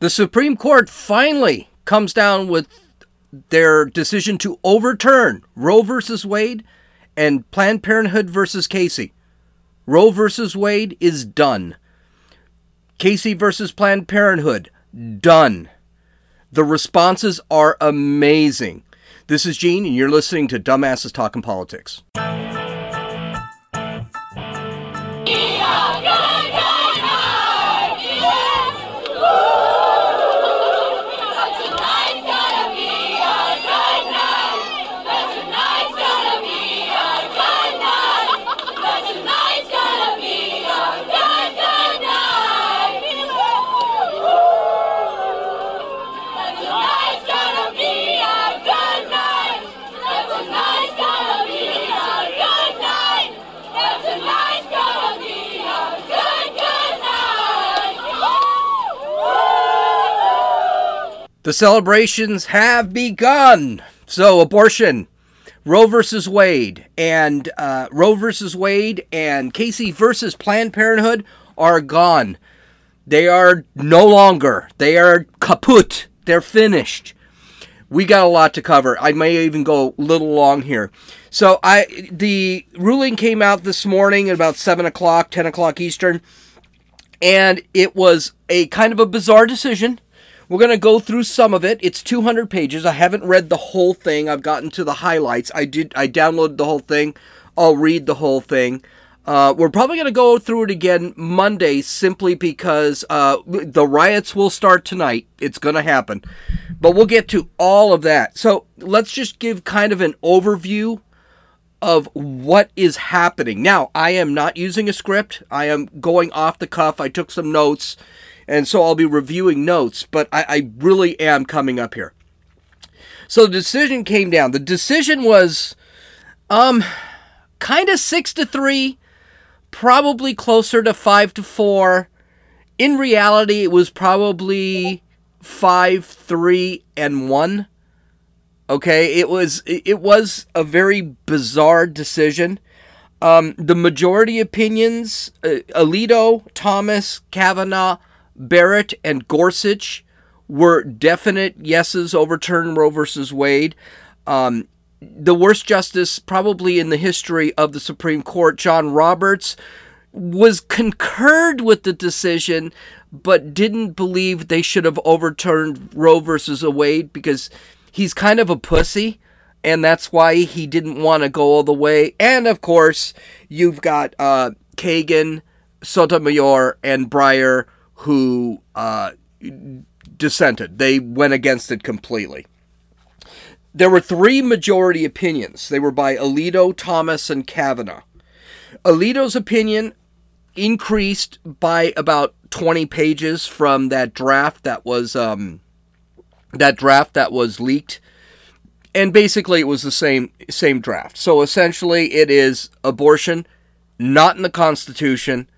The Supreme Court finally comes down with their decision to overturn Roe versus Wade and Planned Parenthood versus Casey. Roe versus Wade is done. Casey versus Planned Parenthood, done. The responses are amazing. This is Gene, and you're listening to Dumbasses Talking Politics. The celebrations have begun. So, abortion, Roe versus Wade, and uh, Roe versus Wade and Casey versus Planned Parenthood are gone. They are no longer. They are kaput. They're finished. We got a lot to cover. I may even go a little long here. So, I the ruling came out this morning at about seven o'clock, ten o'clock Eastern, and it was a kind of a bizarre decision we're going to go through some of it. It's 200 pages. I haven't read the whole thing. I've gotten to the highlights. I did I downloaded the whole thing. I'll read the whole thing. Uh, we're probably going to go through it again Monday simply because uh, the riots will start tonight. It's going to happen. But we'll get to all of that. So let's just give kind of an overview of what is happening. Now, I am not using a script, I am going off the cuff. I took some notes and so I'll be reviewing notes, but I, I really am coming up here. So the decision came down. The decision was um kind of 6 to 3, probably closer to 5 to 4. In reality, it was probably 5 3 and 1. Okay, it was it was a very bizarre decision. Um, the majority opinions, uh, Alito, Thomas, Kavanaugh, Barrett and Gorsuch were definite yeses overturn Roe versus Wade. Um, the worst justice probably in the history of the Supreme Court, John Roberts, was concurred with the decision, but didn't believe they should have overturned Roe versus Wade because he's kind of a pussy, and that's why he didn't want to go all the way. And of course, you've got uh, Kagan, Sotomayor, and Breyer who uh, dissented. They went against it completely. There were three majority opinions. They were by Alito, Thomas, and Kavanaugh. Alito's opinion increased by about 20 pages from that draft that was um, that draft that was leaked and basically it was the same same draft so essentially it is abortion not in the constitution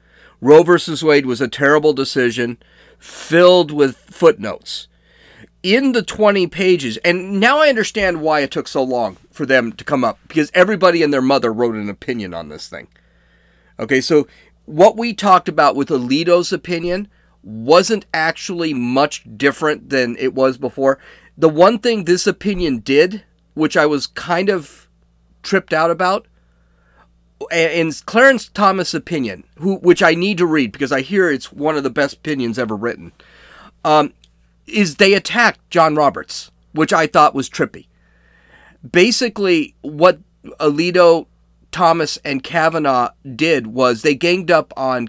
Roe versus Wade was a terrible decision filled with footnotes. In the 20 pages, and now I understand why it took so long for them to come up, because everybody and their mother wrote an opinion on this thing. Okay, so what we talked about with Alito's opinion wasn't actually much different than it was before. The one thing this opinion did, which I was kind of tripped out about, in Clarence Thomas' opinion, who which I need to read because I hear it's one of the best opinions ever written, um, is they attacked John Roberts, which I thought was trippy. Basically, what Alito, Thomas, and Kavanaugh did was they ganged up on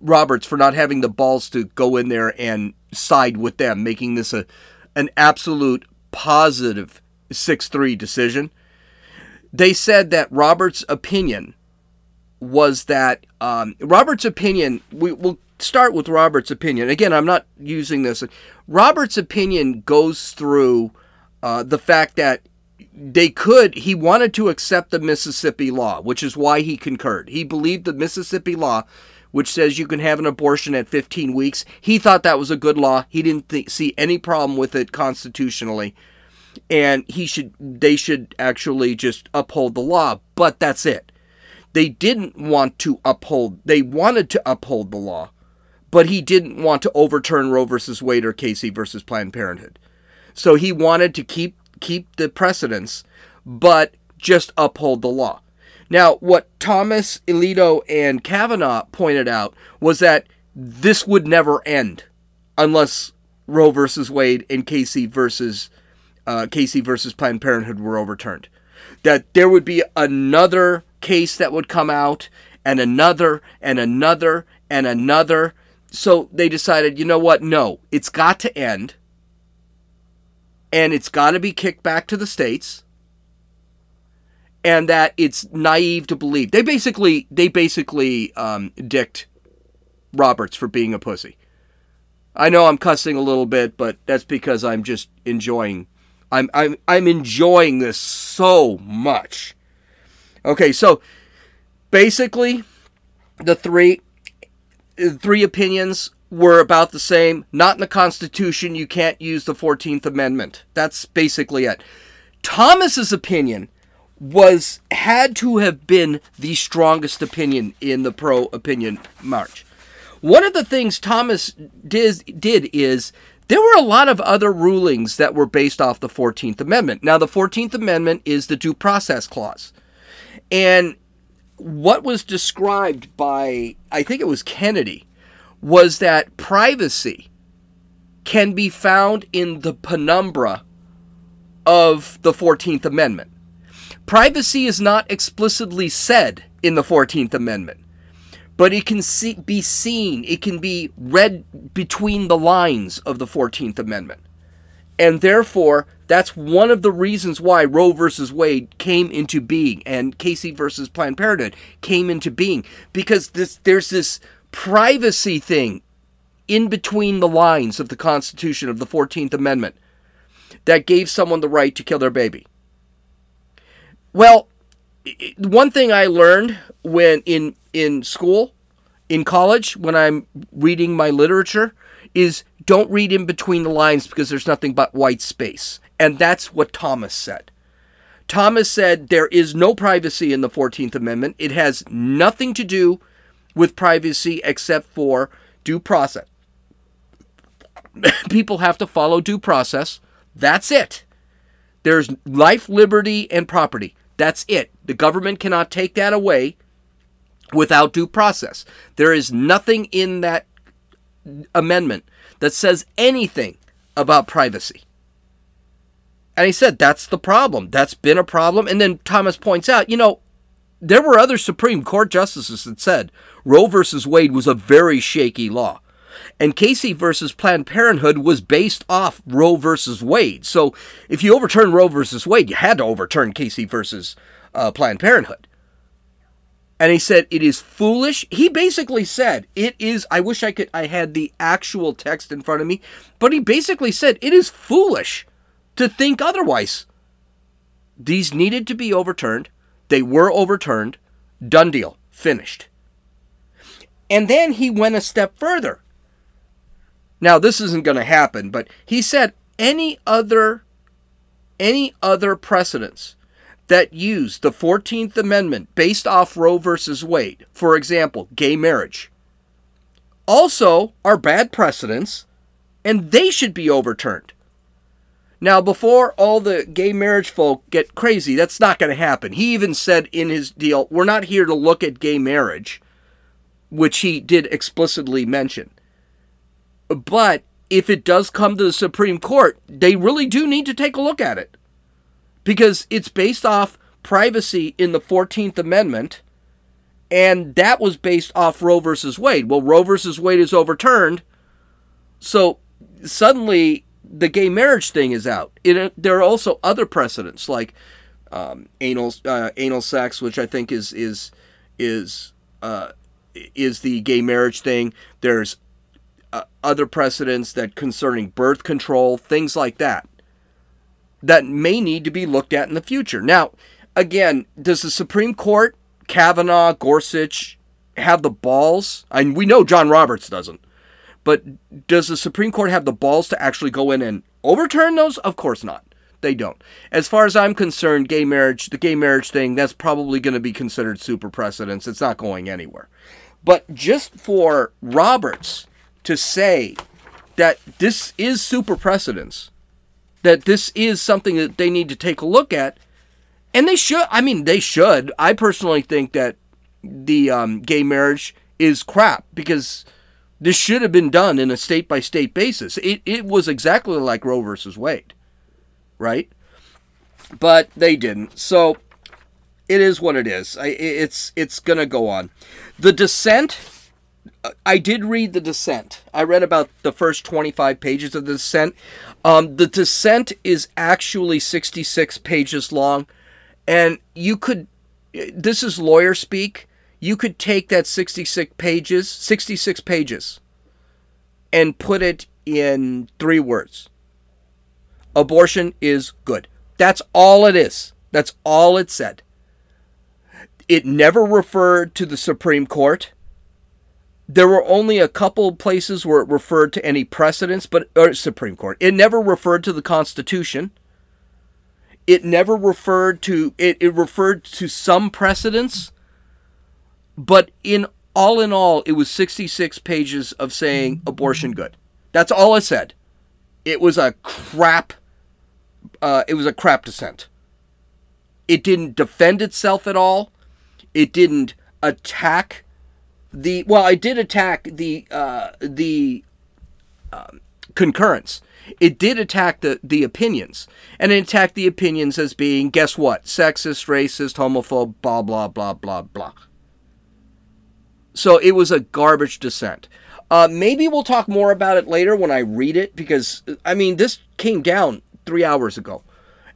Roberts for not having the balls to go in there and side with them, making this a an absolute positive 6 3 decision. They said that Robert's opinion was that um, Robert's opinion. We will start with Robert's opinion. Again, I'm not using this. Robert's opinion goes through uh, the fact that they could. He wanted to accept the Mississippi law, which is why he concurred. He believed the Mississippi law. Which says you can have an abortion at 15 weeks. He thought that was a good law. He didn't th- see any problem with it constitutionally and he should they should actually just uphold the law but that's it they didn't want to uphold, they wanted to uphold the law, but he didn't want to overturn Roe versus Wade or Casey versus Planned Parenthood. So he wanted to keep keep the precedents, but just uphold the law. Now, what Thomas, Alito, and Kavanaugh pointed out was that this would never end unless Roe versus Wade and Casey versus uh, Casey versus Planned Parenthood were overturned. That there would be another case that would come out, and another, and another, and another. So they decided, you know what? No, it's got to end, and it's got to be kicked back to the states and that it's naive to believe. They basically they basically um, dicked Roberts for being a pussy. I know I'm cussing a little bit, but that's because I'm just enjoying. I'm I'm I'm enjoying this so much. Okay, so basically, the three three opinions were about the same. Not in the Constitution. You can't use the Fourteenth Amendment. That's basically it. Thomas's opinion was had to have been the strongest opinion in the pro opinion march. One of the things Thomas did, did is there were a lot of other rulings that were based off the 14th Amendment. Now, the 14th Amendment is the due process clause. And what was described by, I think it was Kennedy, was that privacy can be found in the penumbra of the 14th Amendment. Privacy is not explicitly said in the 14th Amendment, but it can see, be seen, it can be read between the lines of the 14th Amendment. And therefore, that's one of the reasons why Roe versus Wade came into being and Casey versus Planned Parenthood came into being because this there's this privacy thing in between the lines of the Constitution of the 14th Amendment that gave someone the right to kill their baby. Well, one thing I learned when in in school, in college, when I'm reading my literature, is don't read in between the lines because there's nothing but white space. And that's what Thomas said. Thomas said there is no privacy in the 14th Amendment. It has nothing to do with privacy except for due process. People have to follow due process. That's it. There's life, liberty, and property. That's it. The government cannot take that away without due process. There is nothing in that amendment that says anything about privacy. And he said that's the problem. That's been a problem. And then Thomas points out, you know, there were other Supreme Court justices that said Roe versus Wade was a very shaky law. And Casey versus Planned Parenthood was based off Roe versus Wade. So if you overturn Roe versus Wade, you had to overturn Casey versus uh, Planned Parenthood. And he said it is foolish. He basically said it is. I wish I could. I had the actual text in front of me, but he basically said it is foolish to think otherwise. These needed to be overturned. They were overturned. Done deal. Finished. And then he went a step further. Now this isn't going to happen, but he said any other any other precedents that use the 14th Amendment based off Roe versus Wade, for example, gay marriage, also are bad precedents and they should be overturned. Now, before all the gay marriage folk get crazy, that's not going to happen. He even said in his deal, we're not here to look at gay marriage, which he did explicitly mention. But if it does come to the Supreme Court, they really do need to take a look at it. Because it's based off privacy in the 14th Amendment, and that was based off Roe versus Wade. Well, Roe versus Wade is overturned, so suddenly the gay marriage thing is out. It, there are also other precedents like um, anal uh, anal sex, which I think is is is uh, is the gay marriage thing. There's uh, other precedents that concerning birth control, things like that, that may need to be looked at in the future. Now, again, does the Supreme Court, Kavanaugh, Gorsuch, have the balls? And we know John Roberts doesn't. But does the Supreme Court have the balls to actually go in and overturn those? Of course not. They don't. As far as I'm concerned, gay marriage, the gay marriage thing, that's probably going to be considered super precedence. It's not going anywhere. But just for Roberts to say that this is super precedence, that this is something that they need to take a look at, and they should. I mean, they should. I personally think that the um, gay marriage is crap because this should have been done in a state by state basis. It, it was exactly like Roe versus Wade, right? But they didn't. So it is what it is. I, it's it's gonna go on. The dissent. I did read the dissent. I read about the first 25 pages of the dissent. Um, the dissent is actually 66 pages long, and you could. This is lawyer speak you could take that 66 pages, 66 pages, and put it in three words. Abortion is good. That's all it is. That's all it said. It never referred to the Supreme Court. There were only a couple places where it referred to any precedents, but or Supreme Court. It never referred to the Constitution. It never referred to it, it referred to some precedents but in all in all, it was 66 pages of saying abortion good. That's all it said. It was a crap. Uh, it was a crap dissent. It didn't defend itself at all. It didn't attack the. Well, I did attack the uh, the um, concurrence. It did attack the, the opinions, and it attacked the opinions as being, guess what, sexist, racist, homophobe, blah blah blah blah blah. So it was a garbage dissent. Uh, maybe we'll talk more about it later when I read it because, I mean, this came down three hours ago.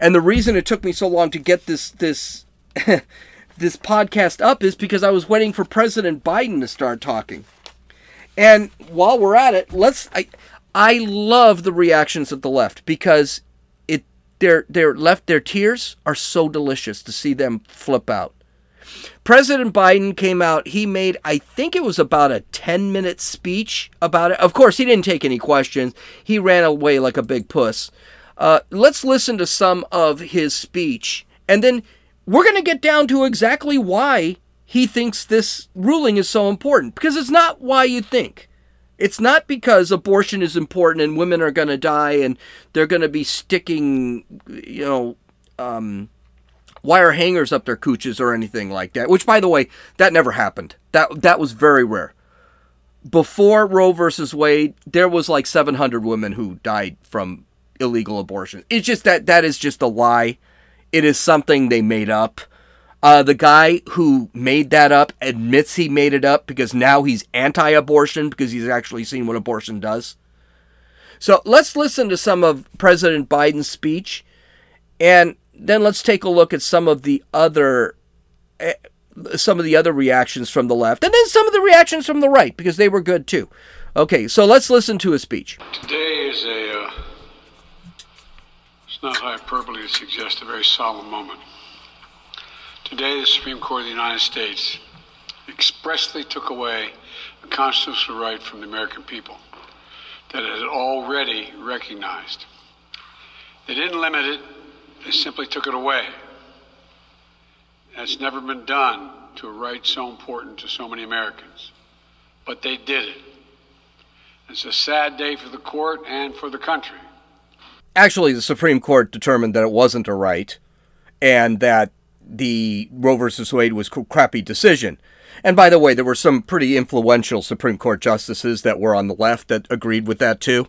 And the reason it took me so long to get this, this, this podcast up is because I was waiting for President Biden to start talking. And while we're at it, let's, I, I love the reactions of the left because it, their, their left, their tears are so delicious to see them flip out. President Biden came out. He made, I think it was about a 10 minute speech about it. Of course, he didn't take any questions. He ran away like a big puss. Uh, let's listen to some of his speech, and then we're going to get down to exactly why he thinks this ruling is so important. Because it's not why you think. It's not because abortion is important and women are going to die and they're going to be sticking, you know, um, wire hangers up their cooches or anything like that. Which, by the way, that never happened. That that was very rare. Before Roe versus Wade, there was like 700 women who died from illegal abortion. It's just that that is just a lie. It is something they made up. Uh, the guy who made that up admits he made it up because now he's anti-abortion because he's actually seen what abortion does. So let's listen to some of President Biden's speech, and then let's take a look at some of the other eh, some of the other reactions from the left and then some of the reactions from the right because they were good too. Okay, so let's listen to a speech. Today is a uh, not hyperbole to suggest a very solemn moment. Today the Supreme Court of the United States expressly took away a constitutional right from the American people that it had already recognized. They didn't limit it they simply took it away. That's never been done to a right so important to so many Americans. But they did it. It's a sad day for the court and for the country. Actually, the Supreme Court determined that it wasn't a right and that the Roe versus Wade was a crappy decision. And by the way, there were some pretty influential Supreme Court justices that were on the left that agreed with that too.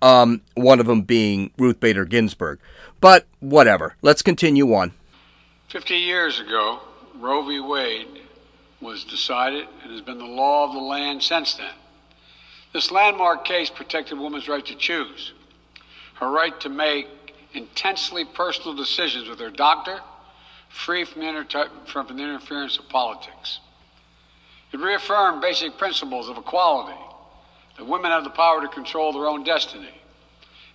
Um, one of them being Ruth Bader Ginsburg. But whatever. Let's continue on. 50 years ago, Roe v. Wade was decided and has been the law of the land since then. This landmark case protected women's right to choose, her right to make intensely personal decisions with her doctor, free from inter- from the interference of politics. It reaffirmed basic principles of equality, that women have the power to control their own destiny,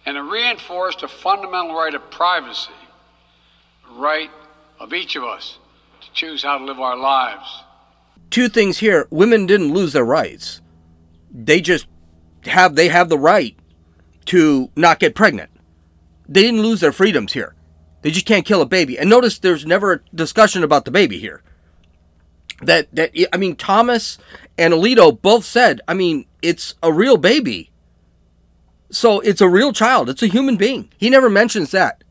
and it reinforced a fundamental right of privacy, the right of each of us to choose how to live our lives. Two things here: women didn't lose their rights; they just have they have the right to not get pregnant. They didn't lose their freedoms here. They just can't kill a baby. And notice there's never a discussion about the baby here. That that I mean Thomas and Alito both said, I mean, it's a real baby. So it's a real child. It's a human being. He never mentions that.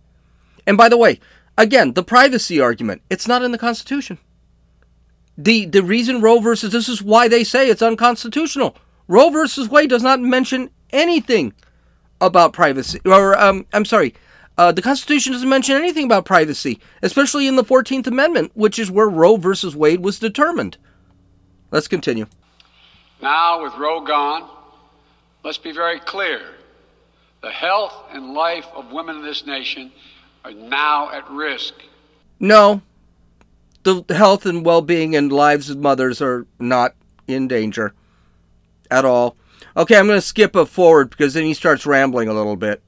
And by the way, again, the privacy argument, it's not in the Constitution. The the reason Roe versus this is why they say it's unconstitutional. Roe versus Wade does not mention anything about privacy. Or um, I'm sorry, uh, the Constitution doesn't mention anything about privacy, especially in the 14th Amendment, which is where Roe versus Wade was determined. Let's continue. Now, with Roe gone, let's be very clear. The health and life of women in this nation are now at risk. No, the health and well being and lives of mothers are not in danger at all. Okay, I'm going to skip it forward because then he starts rambling a little bit.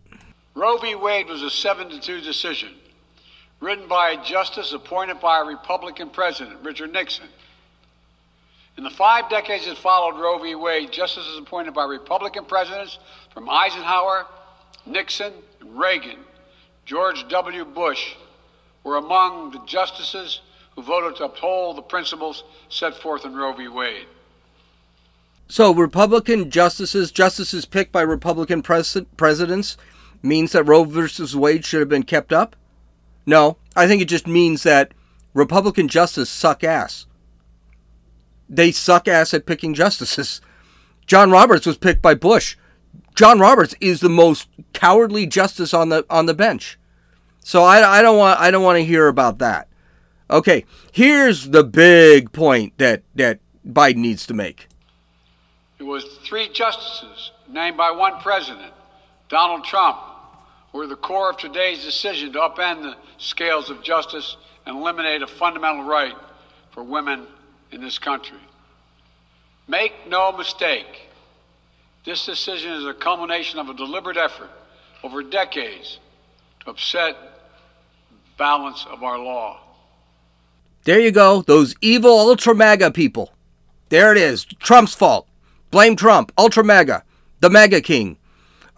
Roe v. Wade was a 7 to 2 decision, written by a justice appointed by a Republican president, Richard Nixon. In the five decades that followed Roe v. Wade, justices appointed by Republican presidents from Eisenhower, Nixon, and Reagan, George W. Bush were among the justices who voted to uphold the principles set forth in Roe v. Wade. So, Republican justices, justices picked by Republican pres- presidents, means that Roe versus Wade should have been kept up? No, I think it just means that Republican justices suck ass. They suck ass at picking justices. John Roberts was picked by Bush. John Roberts is the most cowardly justice on the on the bench. So I, I don't want I don't want to hear about that. Okay, here's the big point that that Biden needs to make. It was three justices named by one president, Donald Trump, were the core of today's decision to upend the scales of justice and eliminate a fundamental right for women in this country. Make no mistake, this decision is a culmination of a deliberate effort over decades to upset balance of our law. There you go, those evil ultra MAGA people. There it is, Trump's fault. Blame Trump, ultra MAGA, the MAGA king.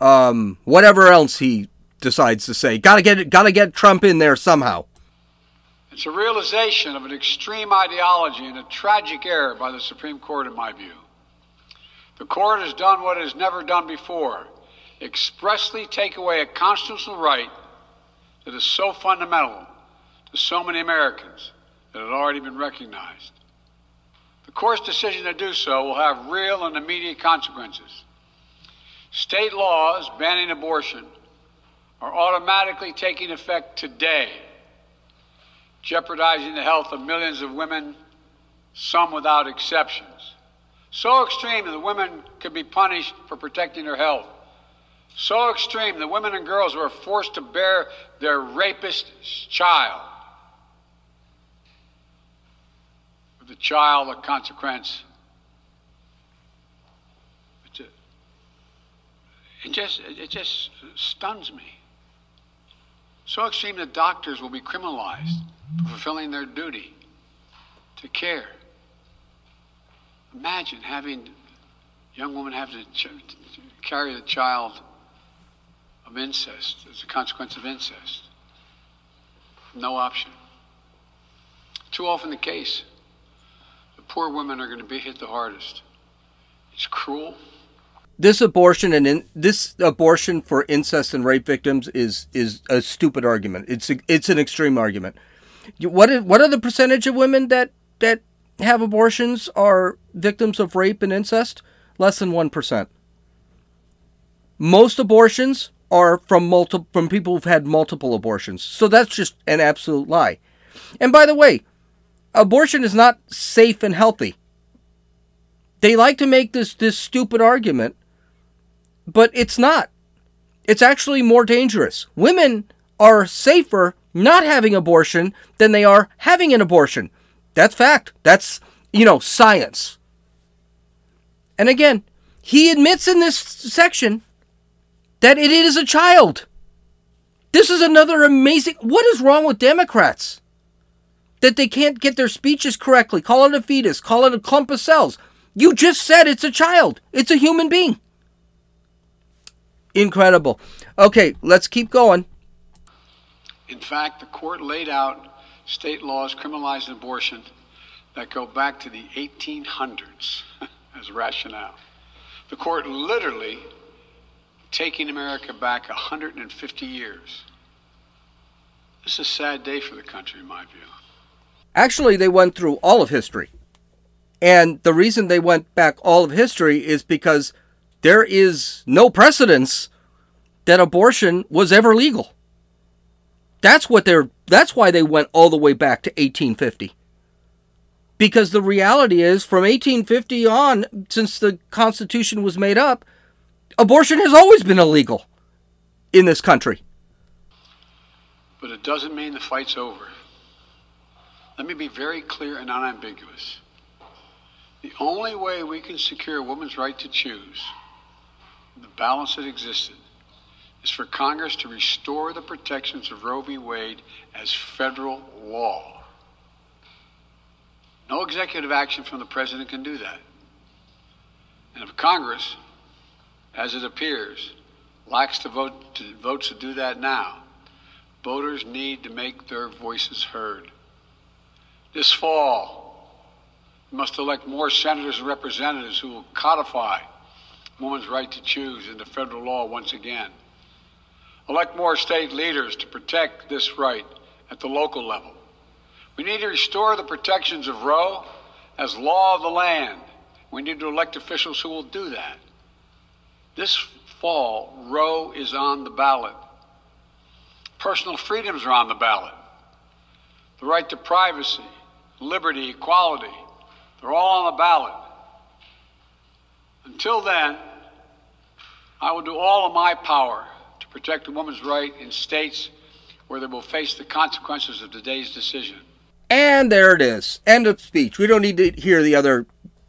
Um, whatever else he decides to say. Gotta get gotta get Trump in there somehow. It's a realization of an extreme ideology and a tragic error by the Supreme Court, in my view. The court has done what it has never done before expressly take away a constitutional right that is so fundamental to so many Americans that had already been recognized. Court's decision to do so will have real and immediate consequences. State laws banning abortion are automatically taking effect today, jeopardizing the health of millions of women, some without exceptions. So extreme that women could be punished for protecting their health. So extreme that women and girls who are forced to bear their rapist's child. With the child, a consequence. It just, it just stuns me. So extreme that doctors will be criminalized for fulfilling their duty to care. Imagine having a young woman have to, ch- carry the child of incest as a consequence of incest. No option. Too often the case. Poor women are going to be hit the hardest. It's cruel this abortion and in, this abortion for incest and rape victims is is a stupid argument. It's a, it's an extreme argument. What is, what are the percentage of women that that have abortions are victims of rape and incest? Less than one percent. Most abortions are from multiple from people who've had multiple abortions. So that's just an absolute lie. And by the way, abortion is not safe and healthy. They like to make this this stupid argument but it's not. It's actually more dangerous. Women are safer not having abortion than they are having an abortion. That's fact. That's, you know, science. And again, he admits in this section that it is a child. This is another amazing. What is wrong with Democrats? That they can't get their speeches correctly. Call it a fetus, call it a clump of cells. You just said it's a child, it's a human being. Incredible. Okay, let's keep going. In fact, the court laid out state laws criminalizing abortion that go back to the 1800s as rationale. The court literally taking America back 150 years. This is a sad day for the country, in my view. Actually, they went through all of history. And the reason they went back all of history is because there is no precedence that abortion was ever legal. That's what they're that's why they went all the way back to 1850. Because the reality is from 1850 on since the constitution was made up, abortion has always been illegal in this country. But it doesn't mean the fight's over. Let me be very clear and unambiguous. The only way we can secure a woman's right to choose, the balance that existed, is for Congress to restore the protections of Roe v. Wade as federal law. No executive action from the president can do that. And if Congress, as it appears, lacks the vote to, votes to do that now, voters need to make their voices heard. This fall, we must elect more senators and representatives who will codify women's right to choose into federal law once again. Elect more state leaders to protect this right at the local level. We need to restore the protections of Roe as law of the land. We need to elect officials who will do that. This fall, Roe is on the ballot. Personal freedoms are on the ballot. The right to privacy, liberty, equality, they're all on the ballot. Until then, I will do all of my power to protect a woman's right in states where they will face the consequences of today's decision. And there it is. End of speech. We don't need to hear the other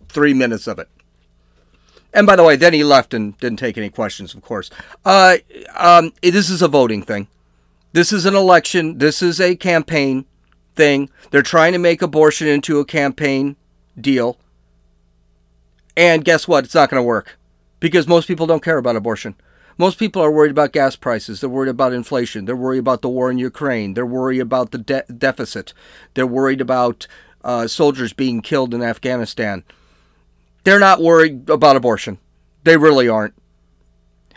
three minutes of it. And by the way, then he left and didn't take any questions, of course. Uh, um, this is a voting thing. This is an election. This is a campaign thing. They're trying to make abortion into a campaign deal. And guess what? It's not going to work because most people don't care about abortion. Most people are worried about gas prices. They're worried about inflation. They're worried about the war in Ukraine. They're worried about the de- deficit. They're worried about uh, soldiers being killed in Afghanistan. They're not worried about abortion. They really aren't.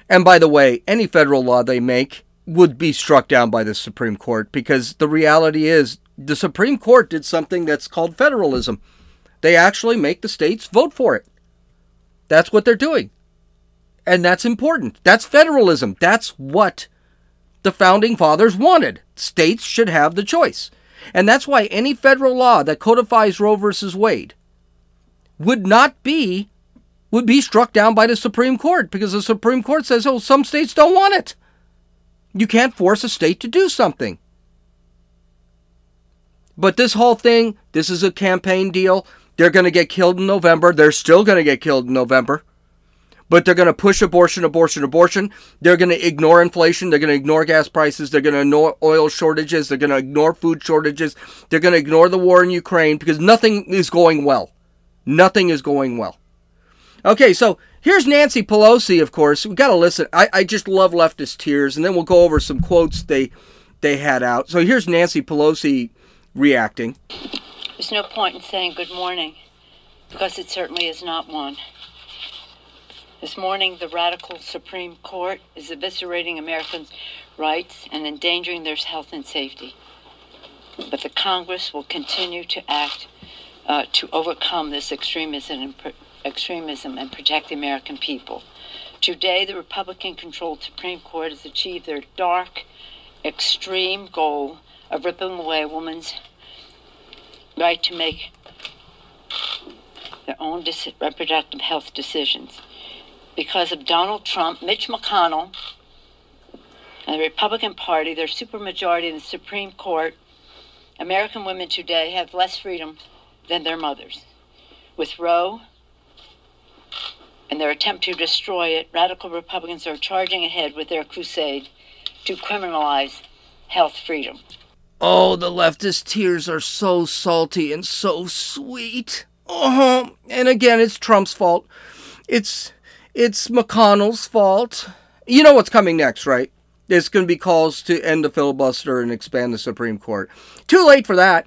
And by the way, any federal law they make would be struck down by the Supreme Court because the reality is the Supreme Court did something that's called federalism. They actually make the states vote for it. That's what they're doing. And that's important. That's federalism. That's what the founding fathers wanted. States should have the choice. And that's why any federal law that codifies Roe versus Wade would not be would be struck down by the Supreme Court because the Supreme Court says, "Oh, some states don't want it." You can't force a state to do something. But this whole thing, this is a campaign deal. They're going to get killed in November. They're still going to get killed in November. But they're going to push abortion, abortion, abortion. They're going to ignore inflation. They're going to ignore gas prices. They're going to ignore oil shortages. They're going to ignore food shortages. They're going to ignore the war in Ukraine because nothing is going well. Nothing is going well. Okay, so here's Nancy Pelosi, of course. we got to listen. I, I just love leftist tears, and then we'll go over some quotes they they had out. So here's Nancy Pelosi reacting. There's no point in saying good morning, because it certainly is not one. This morning, the radical Supreme Court is eviscerating Americans' rights and endangering their health and safety. But the Congress will continue to act uh, to overcome this extremism and, extremism and protect the American people. Today, the Republican controlled Supreme Court has achieved their dark, extreme goal of ripping away a woman's right to make their own reproductive health decisions. Because of Donald Trump, Mitch McConnell, and the Republican Party, their supermajority in the Supreme Court, American women today have less freedom than their mothers. With Roe and their attempt to destroy it, radical Republicans are charging ahead with their crusade to criminalize health freedom. Oh, the leftist tears are so salty and so sweet. Uh-huh. And again, it's Trump's fault. It's it's McConnell's fault. You know what's coming next, right? There's going to be calls to end the filibuster and expand the Supreme Court. Too late for that.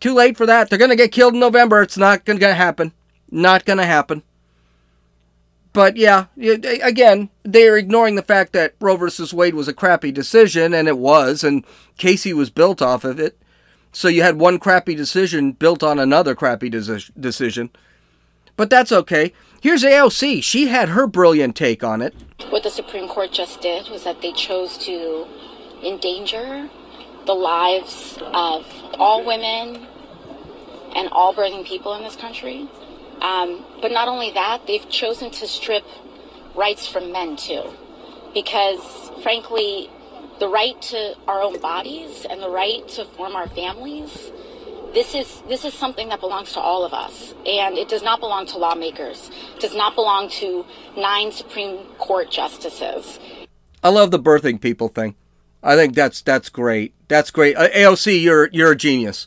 Too late for that. They're going to get killed in November. It's not going to happen. Not going to happen. But yeah, again, they're ignoring the fact that Roe versus Wade was a crappy decision, and it was, and Casey was built off of it. So you had one crappy decision built on another crappy decision. But that's okay. Here's AOC. She had her brilliant take on it. What the Supreme Court just did was that they chose to endanger the lives of all women and all birthing people in this country. Um, but not only that, they've chosen to strip rights from men too. Because frankly, the right to our own bodies and the right to form our families this is this is something that belongs to all of us. And it does not belong to lawmakers. It does not belong to nine supreme court justices. I love the birthing people thing. I think that's that's great. That's great. Uh, aoc you're you're a genius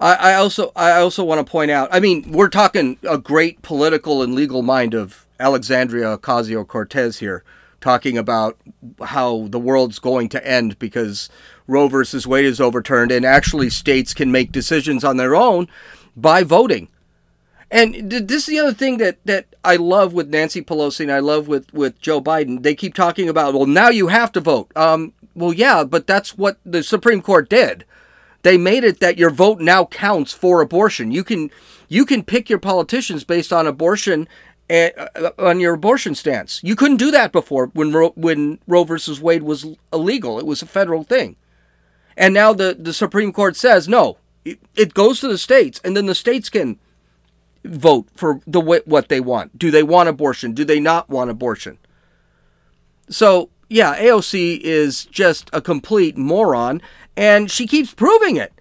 I, I also I also want to point out. I mean, we're talking a great political and legal mind of Alexandria Ocasio Cortez here, talking about how the world's going to end because Roe versus Wade is overturned, and actually states can make decisions on their own by voting. And this is the other thing that, that I love with Nancy Pelosi and I love with, with Joe Biden. They keep talking about, well, now you have to vote. Um, well, yeah, but that's what the Supreme Court did. They made it that your vote now counts for abortion. You can you can pick your politicians based on abortion and, uh, on your abortion stance. You couldn't do that before when Ro- when Roe versus Wade was illegal. It was a federal thing. And now the, the Supreme Court says no, it, it goes to the states, and then the states can vote for the what they want. Do they want abortion? Do they not want abortion? So yeah, AOC is just a complete moron, and she keeps proving it.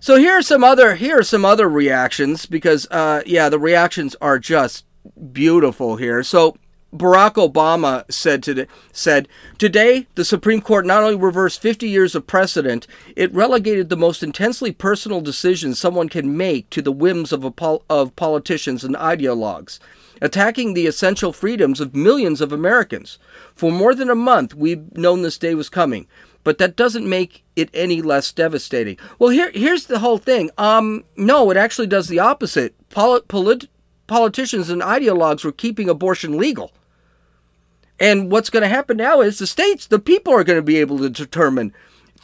So here are some other here are some other reactions because uh, yeah, the reactions are just beautiful here. So Barack Obama said today said today the Supreme Court not only reversed 50 years of precedent, it relegated the most intensely personal decisions someone can make to the whims of pol- of politicians and ideologues, attacking the essential freedoms of millions of Americans. For more than a month, we've known this day was coming, but that doesn't make it any less devastating. Well, here here's the whole thing. Um, no, it actually does the opposite. Polit- polit- politicians and ideologues were keeping abortion legal. And what's going to happen now is the states, the people are going to be able to determine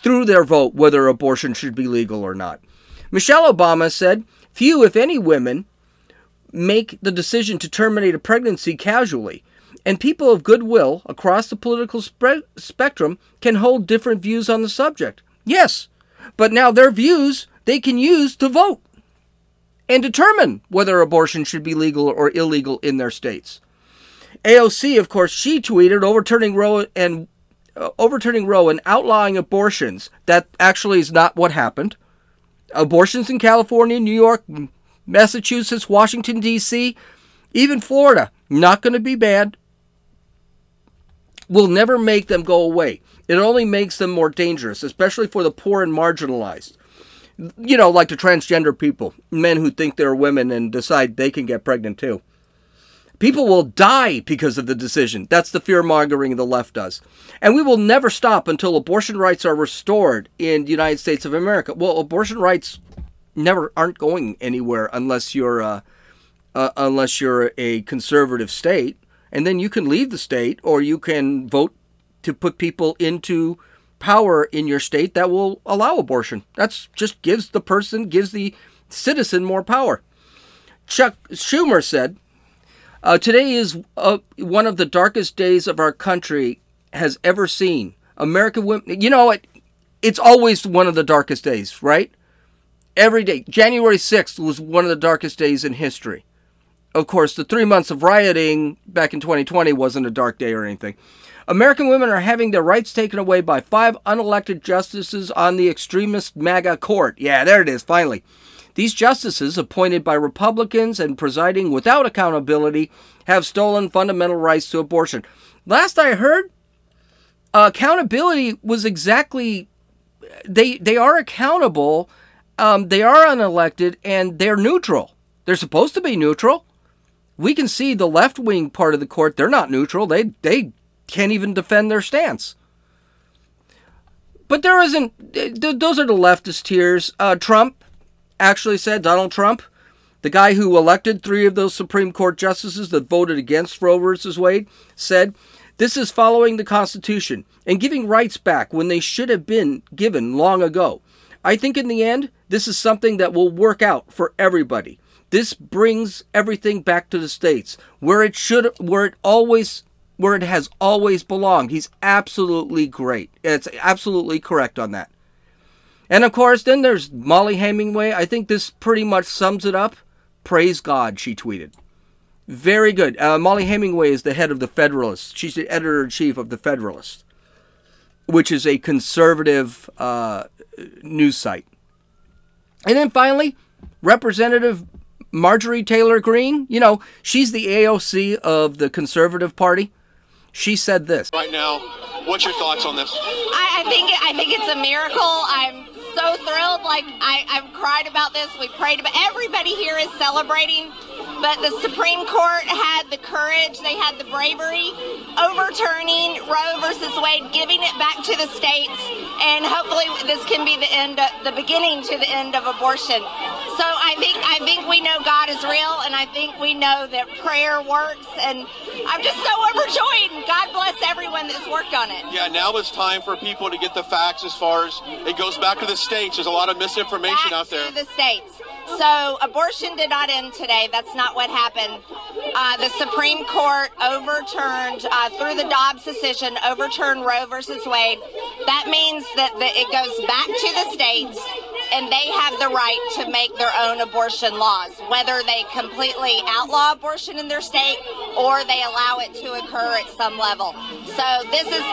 through their vote whether abortion should be legal or not. Michelle Obama said, Few, if any, women make the decision to terminate a pregnancy casually, and people of goodwill across the political spe- spectrum can hold different views on the subject. Yes, but now their views they can use to vote and determine whether abortion should be legal or illegal in their states. AOC, of course, she tweeted overturning Roe and uh, overturning Roe and outlawing abortions. That actually is not what happened. Abortions in California, New York, Massachusetts, Washington D.C., even Florida, not going to be banned. Will never make them go away. It only makes them more dangerous, especially for the poor and marginalized. You know, like the transgender people, men who think they're women and decide they can get pregnant too. People will die because of the decision. That's the fear mongering the left does. And we will never stop until abortion rights are restored in the United States of America. Well, abortion rights never aren't going anywhere unless you're uh, uh, unless you're a conservative state, and then you can leave the state or you can vote to put people into power in your state that will allow abortion. That's just gives the person gives the citizen more power. Chuck Schumer said uh, today is uh, one of the darkest days of our country has ever seen. American women, you know, it, it's always one of the darkest days, right? Every day. January 6th was one of the darkest days in history. Of course, the three months of rioting back in 2020 wasn't a dark day or anything. American women are having their rights taken away by five unelected justices on the extremist MAGA court. Yeah, there it is, finally. These justices, appointed by Republicans and presiding without accountability, have stolen fundamental rights to abortion. Last I heard, uh, accountability was exactly they they are accountable, um, they are unelected, and they're neutral. They're supposed to be neutral. We can see the left wing part of the court; they're not neutral. They they can't even defend their stance. But there isn't. Those are the leftist tears. Uh, Trump actually said Donald Trump the guy who elected three of those Supreme Court justices that voted against Roe v. Wade, said, This is following the Constitution and giving rights back when they should have been given long ago. I think in the end, this is something that will work out for everybody. This brings everything back to the states where it should, where it always, where it has always belonged. He's absolutely great. It's absolutely correct on that. And of course, then there's Mollie Hemingway. I think this pretty much sums it up. Praise God, she tweeted. Very good. Uh, Mollie Hemingway is the head of the Federalist. She's the editor in chief of the Federalist, which is a conservative uh, news site. And then finally, Representative Marjorie Taylor Greene. You know, she's the AOC of the Conservative Party. She said this. Right now, what's your thoughts on this? I, I think I think it's a miracle. I'm so thrilled. Like I, I've cried about this. We prayed about. Everybody here is celebrating, but the Supreme Court had the courage. They had the bravery, overturning Roe versus Wade, giving it back to the states, and hopefully this can be the end, of, the beginning to the end of abortion. So I think I think we know God is real, and I think we know that prayer works. And I'm just so overjoyed. And God bless everyone that's worked on it. Yeah, now it's time for people to get the facts as far as it goes back to the states. There's a lot of misinformation Back out there. To the states. So abortion did not end today. That's not what happened. Uh, the Supreme Court overturned uh, through the Dobbs decision, overturned Roe versus Wade. That means that the, it goes back to the states, and they have the right to make their own abortion laws, whether they completely outlaw abortion in their state or they allow it to occur at some level. So this is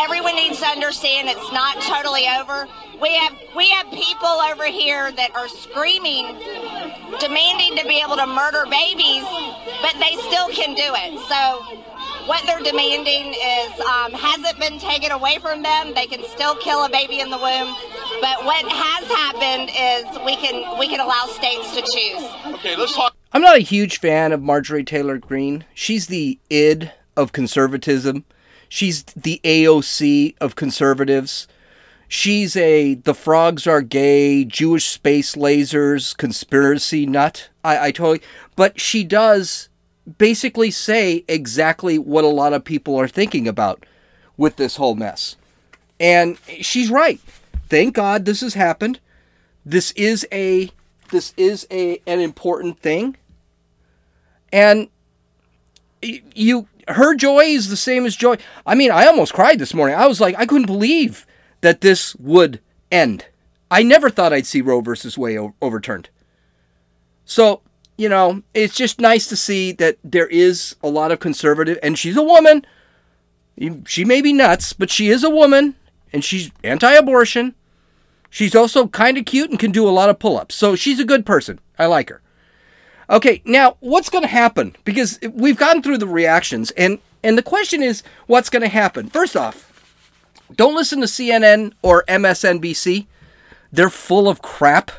everyone needs to understand it's not totally over. We have we have people over here that are screaming, demanding to be able to murder babies, but they still can do it. So what they're demanding is um, hasn't been taken away from them. They can still kill a baby in the womb. But what has happened is we can we can allow states to choose. Okay, let's talk. I'm not a huge fan of Marjorie Taylor Greene. She's the id of conservatism. She's the AOC of conservatives. She's a the frogs are gay, Jewish space lasers conspiracy nut. I, I totally but she does basically say exactly what a lot of people are thinking about with this whole mess. And she's right. Thank God this has happened. This is a this is a an important thing. And you her joy is the same as joy. I mean, I almost cried this morning. I was like, I couldn't believe that this would end. I never thought I'd see Roe versus Wade overturned. So, you know, it's just nice to see that there is a lot of conservative, and she's a woman. She may be nuts, but she is a woman, and she's anti abortion. She's also kind of cute and can do a lot of pull ups. So she's a good person. I like her. Okay, now what's going to happen? Because we've gotten through the reactions, and and the question is, what's going to happen? First off, don't listen to CNN or MSNBC. They're full of crap.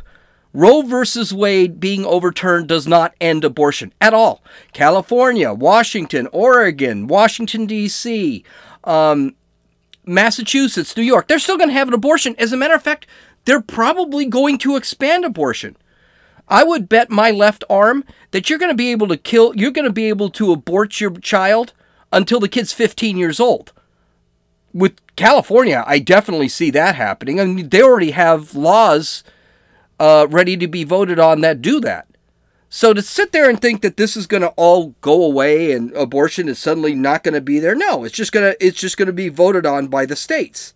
Roe versus Wade being overturned does not end abortion at all. California, Washington, Oregon, Washington, D.C., um, Massachusetts, New York, they're still going to have an abortion. As a matter of fact, they're probably going to expand abortion. I would bet my left arm that you're going to be able to kill, you're going to be able to abort your child until the kid's 15 years old. With California, I definitely see that happening. I mean, they already have laws uh, ready to be voted on that do that. So to sit there and think that this is going to all go away and abortion is suddenly not going to be there, no, it's just going to it's just going to be voted on by the states.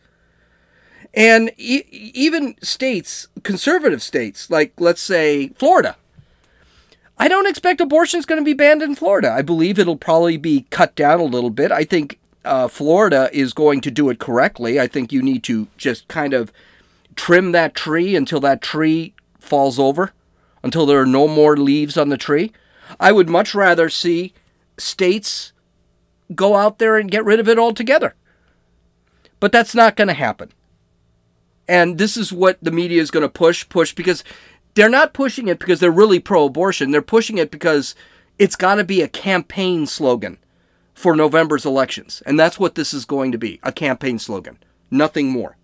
And e- even states, conservative states, like let's say Florida, I don't expect abortion is going to be banned in Florida. I believe it'll probably be cut down a little bit. I think uh, Florida is going to do it correctly. I think you need to just kind of trim that tree until that tree falls over, until there are no more leaves on the tree. I would much rather see states go out there and get rid of it altogether. But that's not going to happen. And this is what the media is going to push, push, because they're not pushing it because they're really pro abortion. They're pushing it because it's got to be a campaign slogan for November's elections. And that's what this is going to be a campaign slogan, nothing more.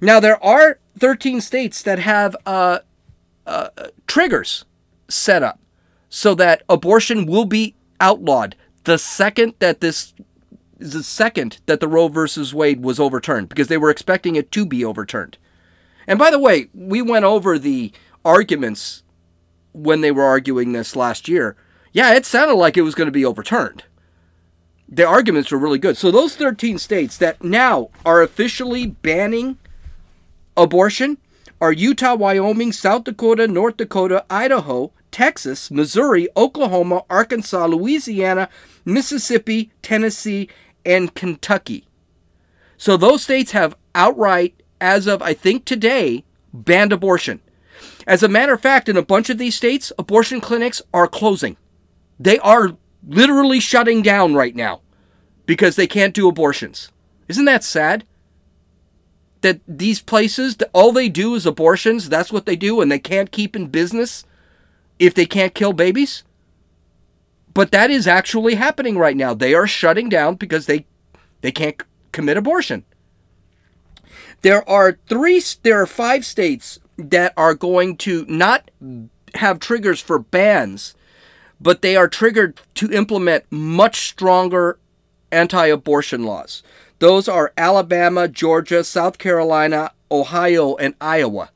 Now, there are 13 states that have uh, uh, triggers set up so that abortion will be outlawed the second that this the second that the Roe versus Wade was overturned because they were expecting it to be overturned. And by the way, we went over the arguments when they were arguing this last year. Yeah, it sounded like it was going to be overturned. The arguments were really good. So those 13 states that now are officially banning abortion are Utah, Wyoming, South Dakota, North Dakota, Idaho, Texas, Missouri, Oklahoma, Arkansas, Louisiana, Mississippi, Tennessee, and Kentucky. So those states have outright, as of I think today, banned abortion. As a matter of fact, in a bunch of these states, abortion clinics are closing. They are literally shutting down right now because they can't do abortions. Isn't that sad? That these places, all they do is abortions, that's what they do, and they can't keep in business if they can't kill babies? But that is actually happening right now. They are shutting down because they they can't commit abortion. There are three there are five states that are going to not have triggers for bans, but they are triggered to implement much stronger anti-abortion laws. Those are Alabama, Georgia, South Carolina, Ohio, and Iowa.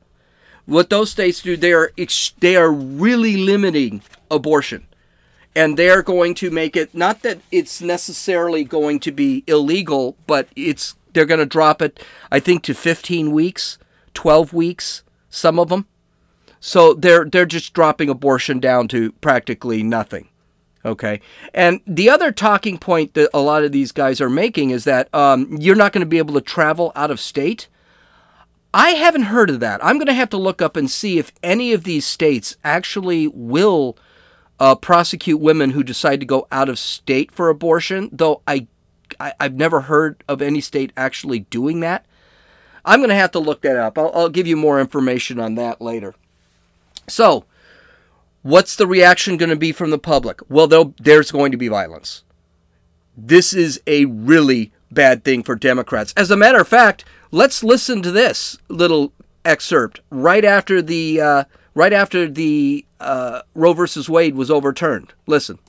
What those states do, they are they are really limiting abortion, and they're going to make it not that it's necessarily going to be illegal, but it's they're going to drop it. I think to 15 weeks, 12 weeks, some of them. So they're they're just dropping abortion down to practically nothing. Okay. And the other talking point that a lot of these guys are making is that um, you're not going to be able to travel out of state. I haven't heard of that. I'm going to have to look up and see if any of these states actually will uh, prosecute women who decide to go out of state for abortion, though I, I, have never heard of any state actually doing that. I'm going to have to look that up. I'll, I'll give you more information on that later. So, what's the reaction going to be from the public? Well, there's going to be violence. This is a really bad thing for Democrats. As a matter of fact, let's listen to this little excerpt right after the uh, right after the uh, Roe versus Wade was overturned. Listen.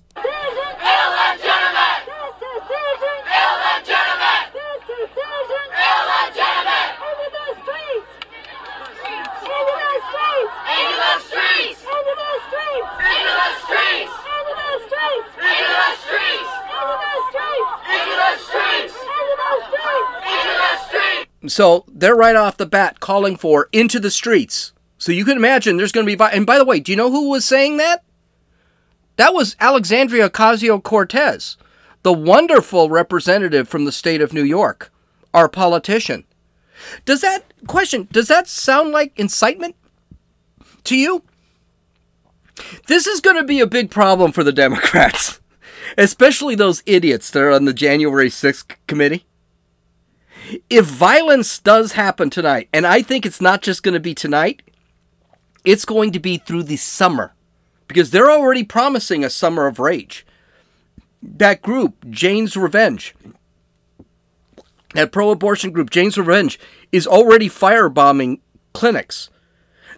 So they're right off the bat calling for into the streets. So you can imagine there's going to be. And by the way, do you know who was saying that? That was Alexandria Ocasio Cortez, the wonderful representative from the state of New York, our politician. Does that question, does that sound like incitement to you? This is going to be a big problem for the Democrats, especially those idiots that are on the January 6th committee if violence does happen tonight, and I think it's not just going to be tonight, it's going to be through the summer because they're already promising a summer of rage. That group, Jane's Revenge, that pro abortion group, Jane's Revenge, is already firebombing clinics.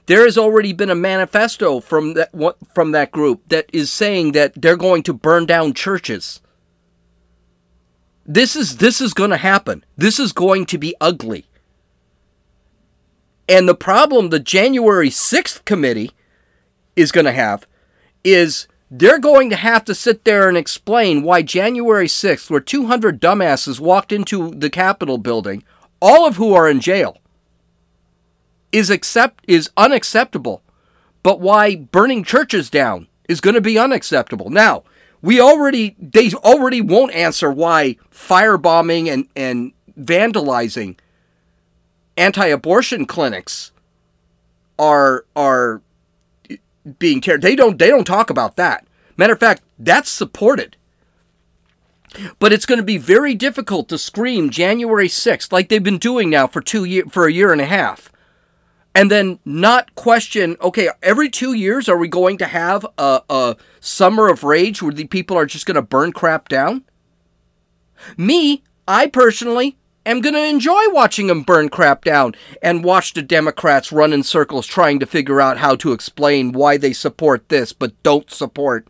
There has already been a manifesto from that from that group that is saying that they're going to burn down churches. This is this is going to happen. This is going to be ugly. And the problem the January 6th committee is going to have is they're going to have to sit there and explain why January 6th, where 200 dumbasses walked into the Capitol building, all of who are in jail, is accept is unacceptable. But why burning churches down is going to be unacceptable. Now, we already they already won't answer why firebombing and and vandalizing anti-abortion clinics are are being tear. They don't they don't talk about that. Matter of fact, that's supported. But it's going to be very difficult to scream January 6th like they've been doing now for 2 year for a year and a half and then not question okay every two years are we going to have a, a summer of rage where the people are just going to burn crap down me i personally am going to enjoy watching them burn crap down and watch the Democrats run in circles trying to figure out how to explain why they support this but don't support,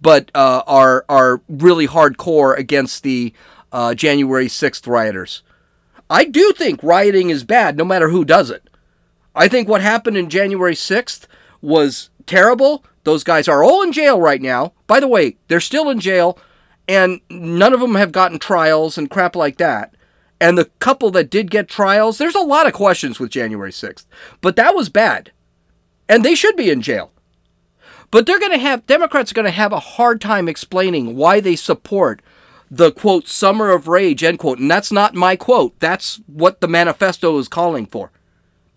but uh, are are really hardcore against the uh, January 6th rioters. I do think rioting is bad no matter who does it. I think what happened in January 6th was terrible. Those guys are all in jail right now. By the way, they're still in jail, and none of them have gotten trials and crap like that. And the couple that did get trials, there's a lot of questions with January 6th. But that was bad. And they should be in jail. But they're going to have, Democrats are going to have a hard time explaining why they support the quote, summer of rage, end quote. And that's not my quote. That's what the manifesto is calling for.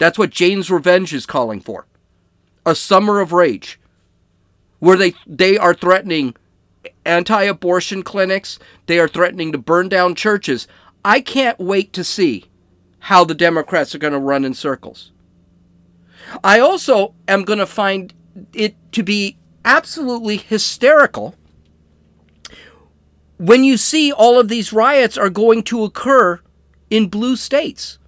That's what Jane's Revenge is calling for. A summer of rage. Where they, they are threatening anti abortion clinics, they are threatening to burn down churches. I can't wait to see how the Democrats are going to run in circles. I also am going to find it to be absolutely hysterical when you see all of these riots are going to occur in blue states.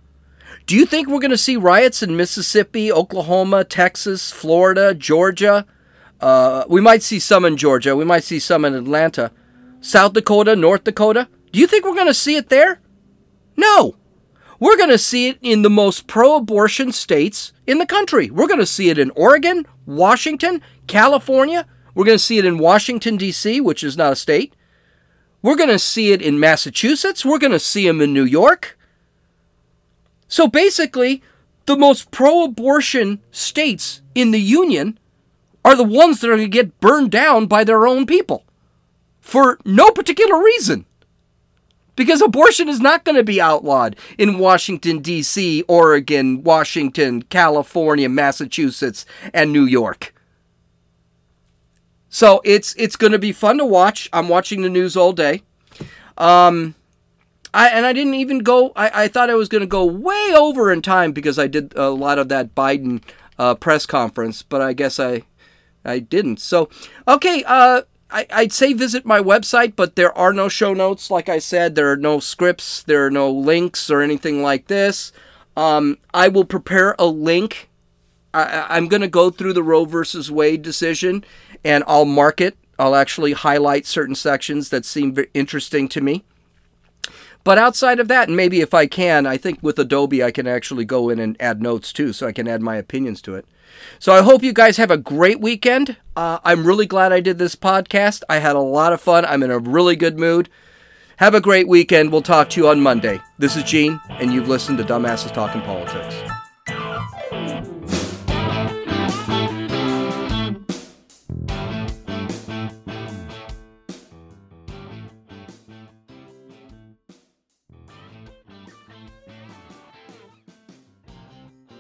Do you think we're going to see riots in Mississippi, Oklahoma, Texas, Florida, Georgia? Uh, we might see some in Georgia. We might see some in Atlanta, South Dakota, North Dakota. Do you think we're going to see it there? No. We're going to see it in the most pro abortion states in the country. We're going to see it in Oregon, Washington, California. We're going to see it in Washington, D.C., which is not a state. We're going to see it in Massachusetts. We're going to see them in New York. So basically, the most pro abortion states in the Union are the ones that are going to get burned down by their own people for no particular reason. Because abortion is not going to be outlawed in Washington, D.C., Oregon, Washington, California, Massachusetts, and New York. So it's it's going to be fun to watch. I'm watching the news all day. Um, I and I didn't even go. I, I thought I was going to go way over in time because I did a lot of that Biden uh, press conference, but I guess I I didn't. So okay. Uh, I, I'd say visit my website, but there are no show notes. Like I said, there are no scripts, there are no links or anything like this. Um, I will prepare a link. I, am going to go through the Roe versus Wade decision and I'll mark it. I'll actually highlight certain sections that seem interesting to me. But outside of that, and maybe if I can, I think with Adobe I can actually go in and add notes too, so I can add my opinions to it. So I hope you guys have a great weekend. Uh, I'm really glad I did this podcast. I had a lot of fun. I'm in a really good mood. Have a great weekend. We'll talk to you on Monday. This is Gene, and you've listened to Dumbasses Talking Politics.